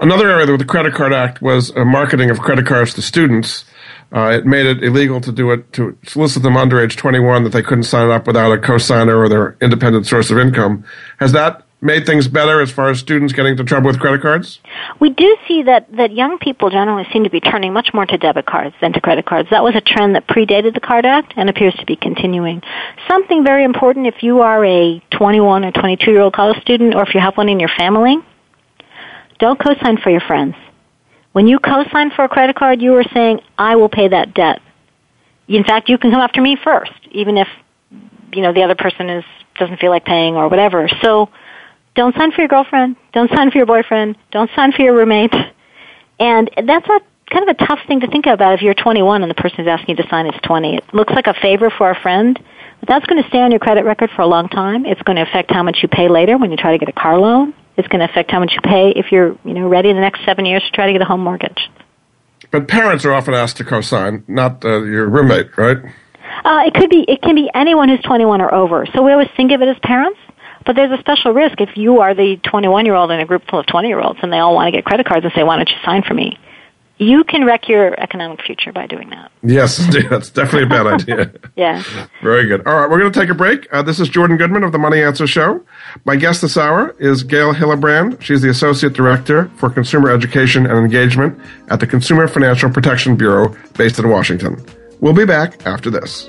Another area with the Credit Card Act was uh, marketing of credit cards to students. Uh, it made it illegal to do it to solicit them under age 21 that they couldn't sign up without a cosigner or their independent source of income. Has that made things better as far as students getting into trouble with credit cards? We do see that, that young people generally seem to be turning much more to debit cards than to credit cards. That was a trend that predated the Card Act and appears to be continuing. Something very important if you are a 21 or 22 year old college student or if you have one in your family, don't cosign for your friends. When you co-sign for a credit card, you are saying, I will pay that debt. In fact, you can come after me first, even if, you know, the other person is, doesn't feel like paying or whatever. So, don't sign for your girlfriend. Don't sign for your boyfriend. Don't sign for your roommate. And that's a kind of a tough thing to think about if you're 21 and the person who's asking you to sign is 20. It looks like a favor for a friend, but that's going to stay on your credit record for a long time. It's going to affect how much you pay later when you try to get a car loan. It's going to affect how much you pay if you're, you know, ready in the next seven years to try to get a home mortgage. But parents are often asked to co-sign, not uh, your roommate, right? Uh, it could be. It can be anyone who's 21 or over. So we always think of it as parents. But there's a special risk if you are the 21 year old in a group full of 20 year olds and they all want to get credit cards and say, why don't you sign for me? You can wreck your economic future by doing that. Yes, that's definitely a bad idea. yeah. Very good. All right, we're going to take a break. Uh, this is Jordan Goodman of the Money Answer Show. My guest this hour is Gail Hillebrand. She's the Associate Director for Consumer Education and Engagement at the Consumer Financial Protection Bureau based in Washington. We'll be back after this.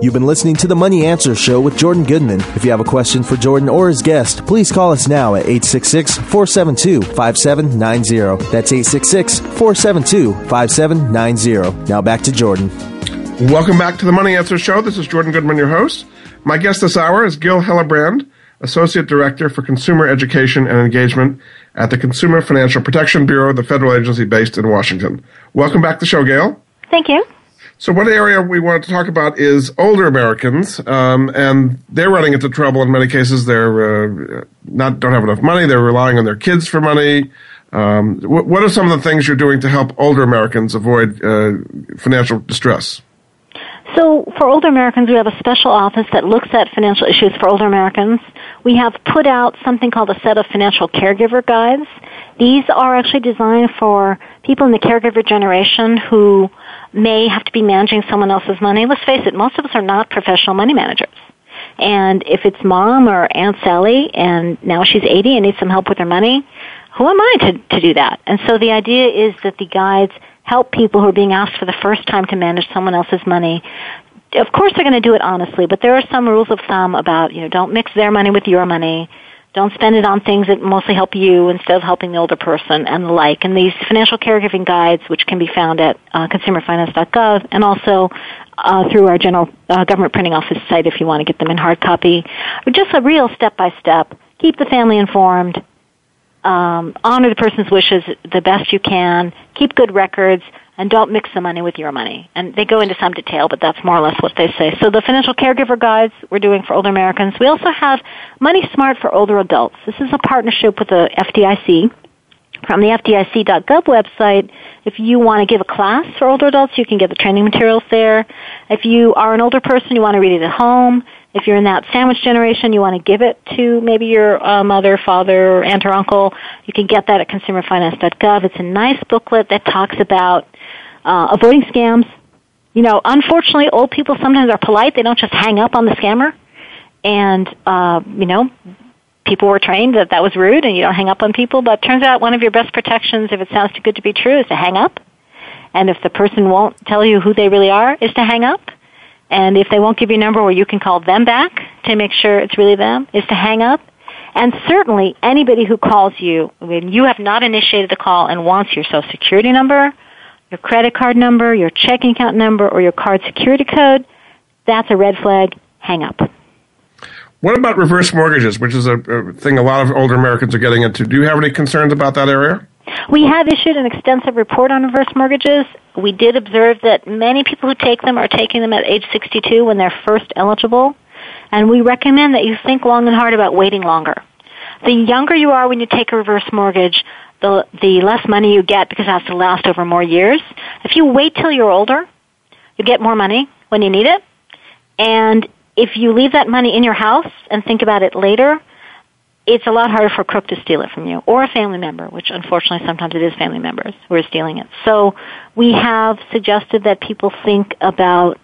You've been listening to the Money Answer Show with Jordan Goodman. If you have a question for Jordan or his guest, please call us now at 866 472 5790. That's 866 472 5790. Now back to Jordan. Welcome back to the Money Answer Show. This is Jordan Goodman, your host. My guest this hour is Gail Hillebrand, Associate Director for Consumer Education and Engagement at the Consumer Financial Protection Bureau, the federal agency based in Washington. Welcome back to the show, Gail. Thank you. So, one area we want to talk about is older Americans, um, and they're running into trouble in many cases. They're uh, not don't have enough money. They're relying on their kids for money. Um, what, what, are some of the things you're doing to help older Americans avoid uh, financial distress? So, for older Americans, we have a special office that looks at financial issues for older Americans. We have put out something called a set of financial caregiver guides. These are actually designed for people in the caregiver generation who may have to be managing someone else's money. Let's face it, most of us are not professional money managers. And if it's mom or Aunt Sally and now she's 80 and needs some help with her money, who am I to, to do that? And so the idea is that the guides help people who are being asked for the first time to manage someone else's money. Of course they're going to do it honestly, but there are some rules of thumb about, you know, don't mix their money with your money don't spend it on things that mostly help you instead of helping the older person and the like. And these financial caregiving guides, which can be found at uh, consumerfinance.gov and also uh, through our general uh, government printing office site if you want to get them in hard copy, just a real step by step. Keep the family informed. Um, honor the person's wishes the best you can. Keep good records and don't mix the money with your money. And they go into some detail, but that's more or less what they say. So the financial caregiver guides we're doing for older Americans. We also have Money Smart for older adults. This is a partnership with the FDIC. From the FDIC.gov website, if you want to give a class for older adults, you can get the training materials there. If you are an older person, you want to read it at home. If you're in that sandwich generation, you want to give it to maybe your uh, mother, father, aunt, or uncle, you can get that at consumerfinance.gov. It's a nice booklet that talks about uh, avoiding scams. You know, unfortunately, old people sometimes are polite. They don't just hang up on the scammer. And, uh, you know, people were trained that that was rude and you don't hang up on people. But turns out one of your best protections, if it sounds too good to be true, is to hang up. And if the person won't tell you who they really are, is to hang up. And if they won't give you a number where you can call them back to make sure it's really them, is to hang up. And certainly anybody who calls you when you have not initiated the call and wants your social security number your credit card number, your checking account number, or your card security code, that's a red flag. Hang up. What about reverse mortgages, which is a, a, thing a lot of older Americans are getting into? Do you have any concerns about that area? We have issued an extensive report on reverse mortgages. We did observe that many people who take them are taking them at age 62 when they're first eligible. And we recommend that you think long and hard about waiting longer. The younger you are when you take a reverse mortgage, the the less money you get because it has to last over more years. If you wait till you're older, you get more money when you need it. And if you leave that money in your house and think about it later, it's a lot harder for a crook to steal it from you or a family member, which unfortunately sometimes it is family members who are stealing it. So we have suggested that people think about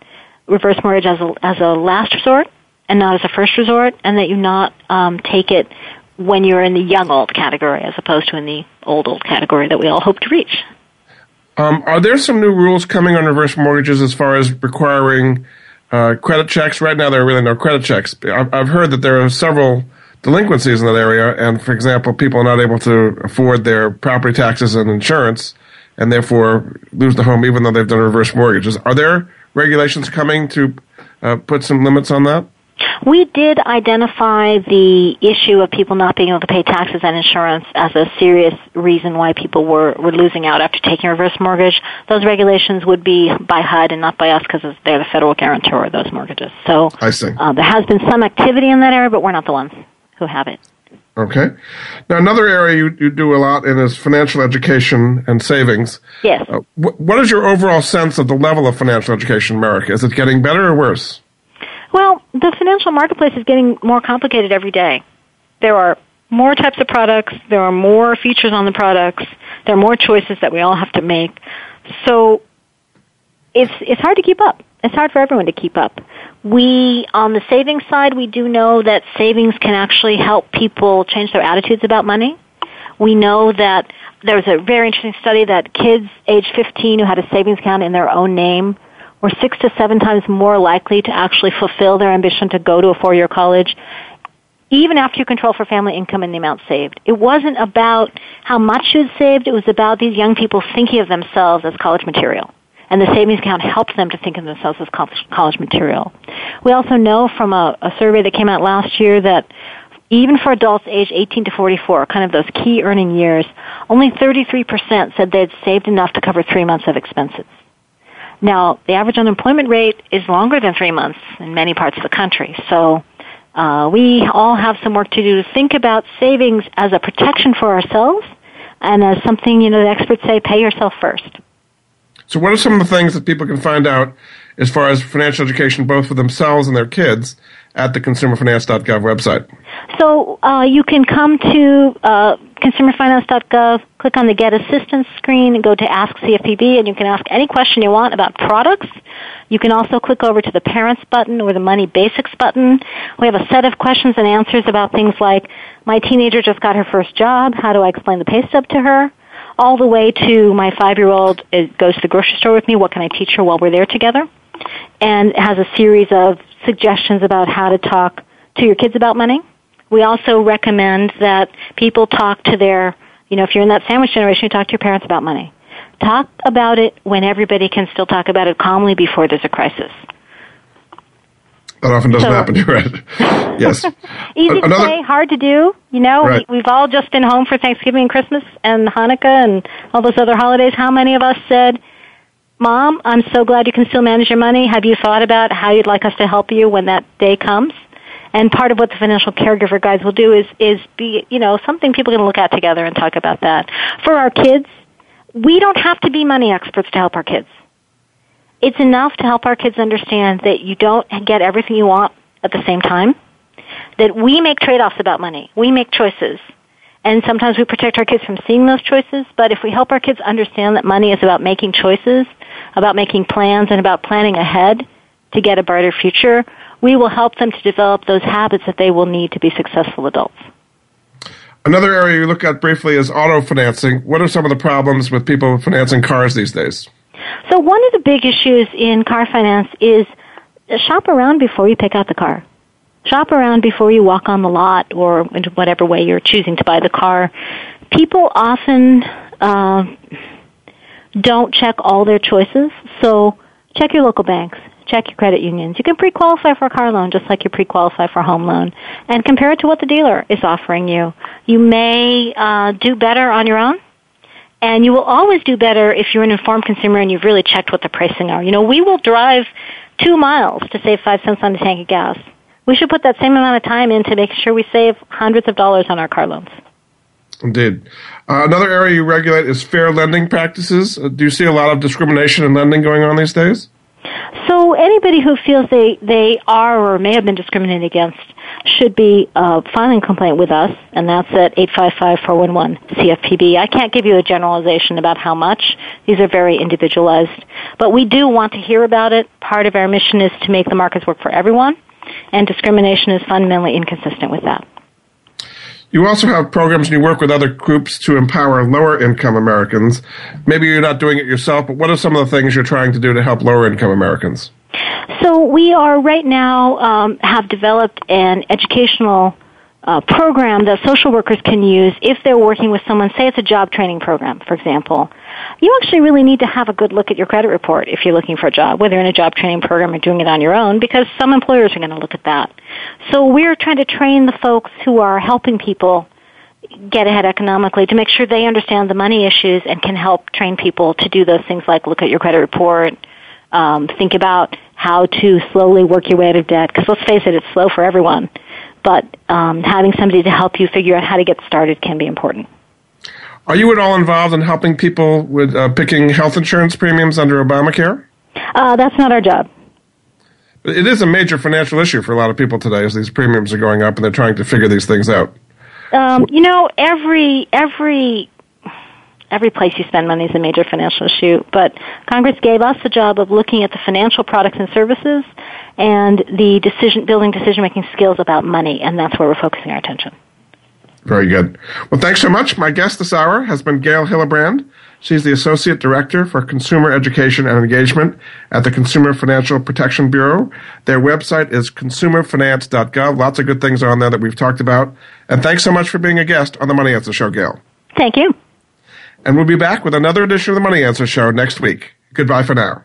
reverse mortgage as a, as a last resort and not as a first resort, and that you not um, take it when you're in the young old category as opposed to in the old old category that we all hope to reach. Um, are there some new rules coming on reverse mortgages as far as requiring uh, credit checks? Right now, there are really no credit checks. I've, I've heard that there are several delinquencies in that area, and for example, people are not able to afford their property taxes and insurance, and therefore lose the home even though they've done reverse mortgages. Are there regulations coming to uh, put some limits on that? We did identify the issue of people not being able to pay taxes and insurance as a serious reason why people were, were losing out after taking a reverse mortgage. Those regulations would be by HUD and not by us because they're the federal guarantor of those mortgages. So I see. Uh, there has been some activity in that area, but we're not the ones who have it. Okay. Now, another area you, you do a lot in is financial education and savings. Yes. Uh, wh- what is your overall sense of the level of financial education in America? Is it getting better or worse? Well, the financial marketplace is getting more complicated every day. There are more types of products, there are more features on the products, there are more choices that we all have to make. So it's it's hard to keep up. It's hard for everyone to keep up. We on the savings side, we do know that savings can actually help people change their attitudes about money. We know that there was a very interesting study that kids age 15 who had a savings account in their own name were six to seven times more likely to actually fulfill their ambition to go to a four-year college, even after you control for family income and the amount saved. It wasn't about how much you'd saved, it was about these young people thinking of themselves as college material. And the savings account helped them to think of themselves as college material. We also know from a, a survey that came out last year that even for adults aged 18 to 44, kind of those key earning years, only 33% said they had saved enough to cover three months of expenses. Now, the average unemployment rate is longer than three months in many parts of the country. So uh, we all have some work to do to think about savings as a protection for ourselves and as something, you know, the experts say, pay yourself first. So, what are some of the things that people can find out as far as financial education, both for themselves and their kids, at the consumerfinance.gov website? So uh, you can come to uh, consumerfinance.gov, click on the Get Assistance screen, go to Ask CFPB, and you can ask any question you want about products. You can also click over to the Parents button or the Money Basics button. We have a set of questions and answers about things like, my teenager just got her first job, how do I explain the pay stub to her? All the way to my five-year-old uh, goes to the grocery store with me, what can I teach her while we're there together? And it has a series of suggestions about how to talk to your kids about money. We also recommend that people talk to their, you know, if you're in that sandwich generation, you talk to your parents about money. Talk about it when everybody can still talk about it calmly before there's a crisis. That often doesn't so, happen, right? yes. Easy to say, hard to do. You know, right. we, we've all just been home for Thanksgiving and Christmas and Hanukkah and all those other holidays. How many of us said, Mom, I'm so glad you can still manage your money. Have you thought about how you'd like us to help you when that day comes? And part of what the financial caregiver guides will do is is be you know something people can look at together and talk about that. For our kids, we don't have to be money experts to help our kids. It's enough to help our kids understand that you don't get everything you want at the same time. That we make trade-offs about money. We make choices. And sometimes we protect our kids from seeing those choices, but if we help our kids understand that money is about making choices, about making plans, and about planning ahead to get a brighter future, we will help them to develop those habits that they will need to be successful adults. Another area you look at briefly is auto financing. What are some of the problems with people financing cars these days? So, one of the big issues in car finance is shop around before you pick out the car. Shop around before you walk on the lot or in whatever way you're choosing to buy the car. People often uh, don't check all their choices, so check your local banks, check your credit unions. You can pre-qualify for a car loan just like you pre-qualify for a home loan, and compare it to what the dealer is offering you. You may uh, do better on your own, and you will always do better if you're an informed consumer and you've really checked what the pricing are. You know, we will drive two miles to save five cents on a tank of gas we should put that same amount of time in to make sure we save hundreds of dollars on our car loans. Indeed. Uh, another area you regulate is fair lending practices. Uh, do you see a lot of discrimination in lending going on these days? So anybody who feels they, they are or may have been discriminated against should be uh, filing a complaint with us, and that's at 855-411-CFPB. I can't give you a generalization about how much. These are very individualized. But we do want to hear about it. Part of our mission is to make the markets work for everyone, and discrimination is fundamentally inconsistent with that. You also have programs and you work with other groups to empower lower income Americans. Maybe you're not doing it yourself, but what are some of the things you're trying to do to help lower income Americans? So we are right now um, have developed an educational uh, program that social workers can use if they're working with someone. Say it's a job training program, for example. You actually really need to have a good look at your credit report if you're looking for a job, whether in a job training program or doing it on your own, because some employers are going to look at that. So we're trying to train the folks who are helping people get ahead economically to make sure they understand the money issues and can help train people to do those things like look at your credit report, um, think about how to slowly work your way out of debt. Because let's face it, it's slow for everyone. But um, having somebody to help you figure out how to get started can be important. Are you at all involved in helping people with uh, picking health insurance premiums under Obamacare? Uh, that's not our job. It is a major financial issue for a lot of people today as these premiums are going up and they're trying to figure these things out. Um, you know, every every every place you spend money is a major financial issue, but Congress gave us the job of looking at the financial products and services and the decision building decision making skills about money, and that's where we're focusing our attention. Very good. Well, thanks so much. My guest this hour has been Gail Hillebrand. She's the Associate Director for Consumer Education and Engagement at the Consumer Financial Protection Bureau. Their website is consumerfinance.gov. Lots of good things on there that we've talked about. And thanks so much for being a guest on the Money Answer Show, Gail. Thank you. And we'll be back with another edition of the Money Answer Show next week. Goodbye for now.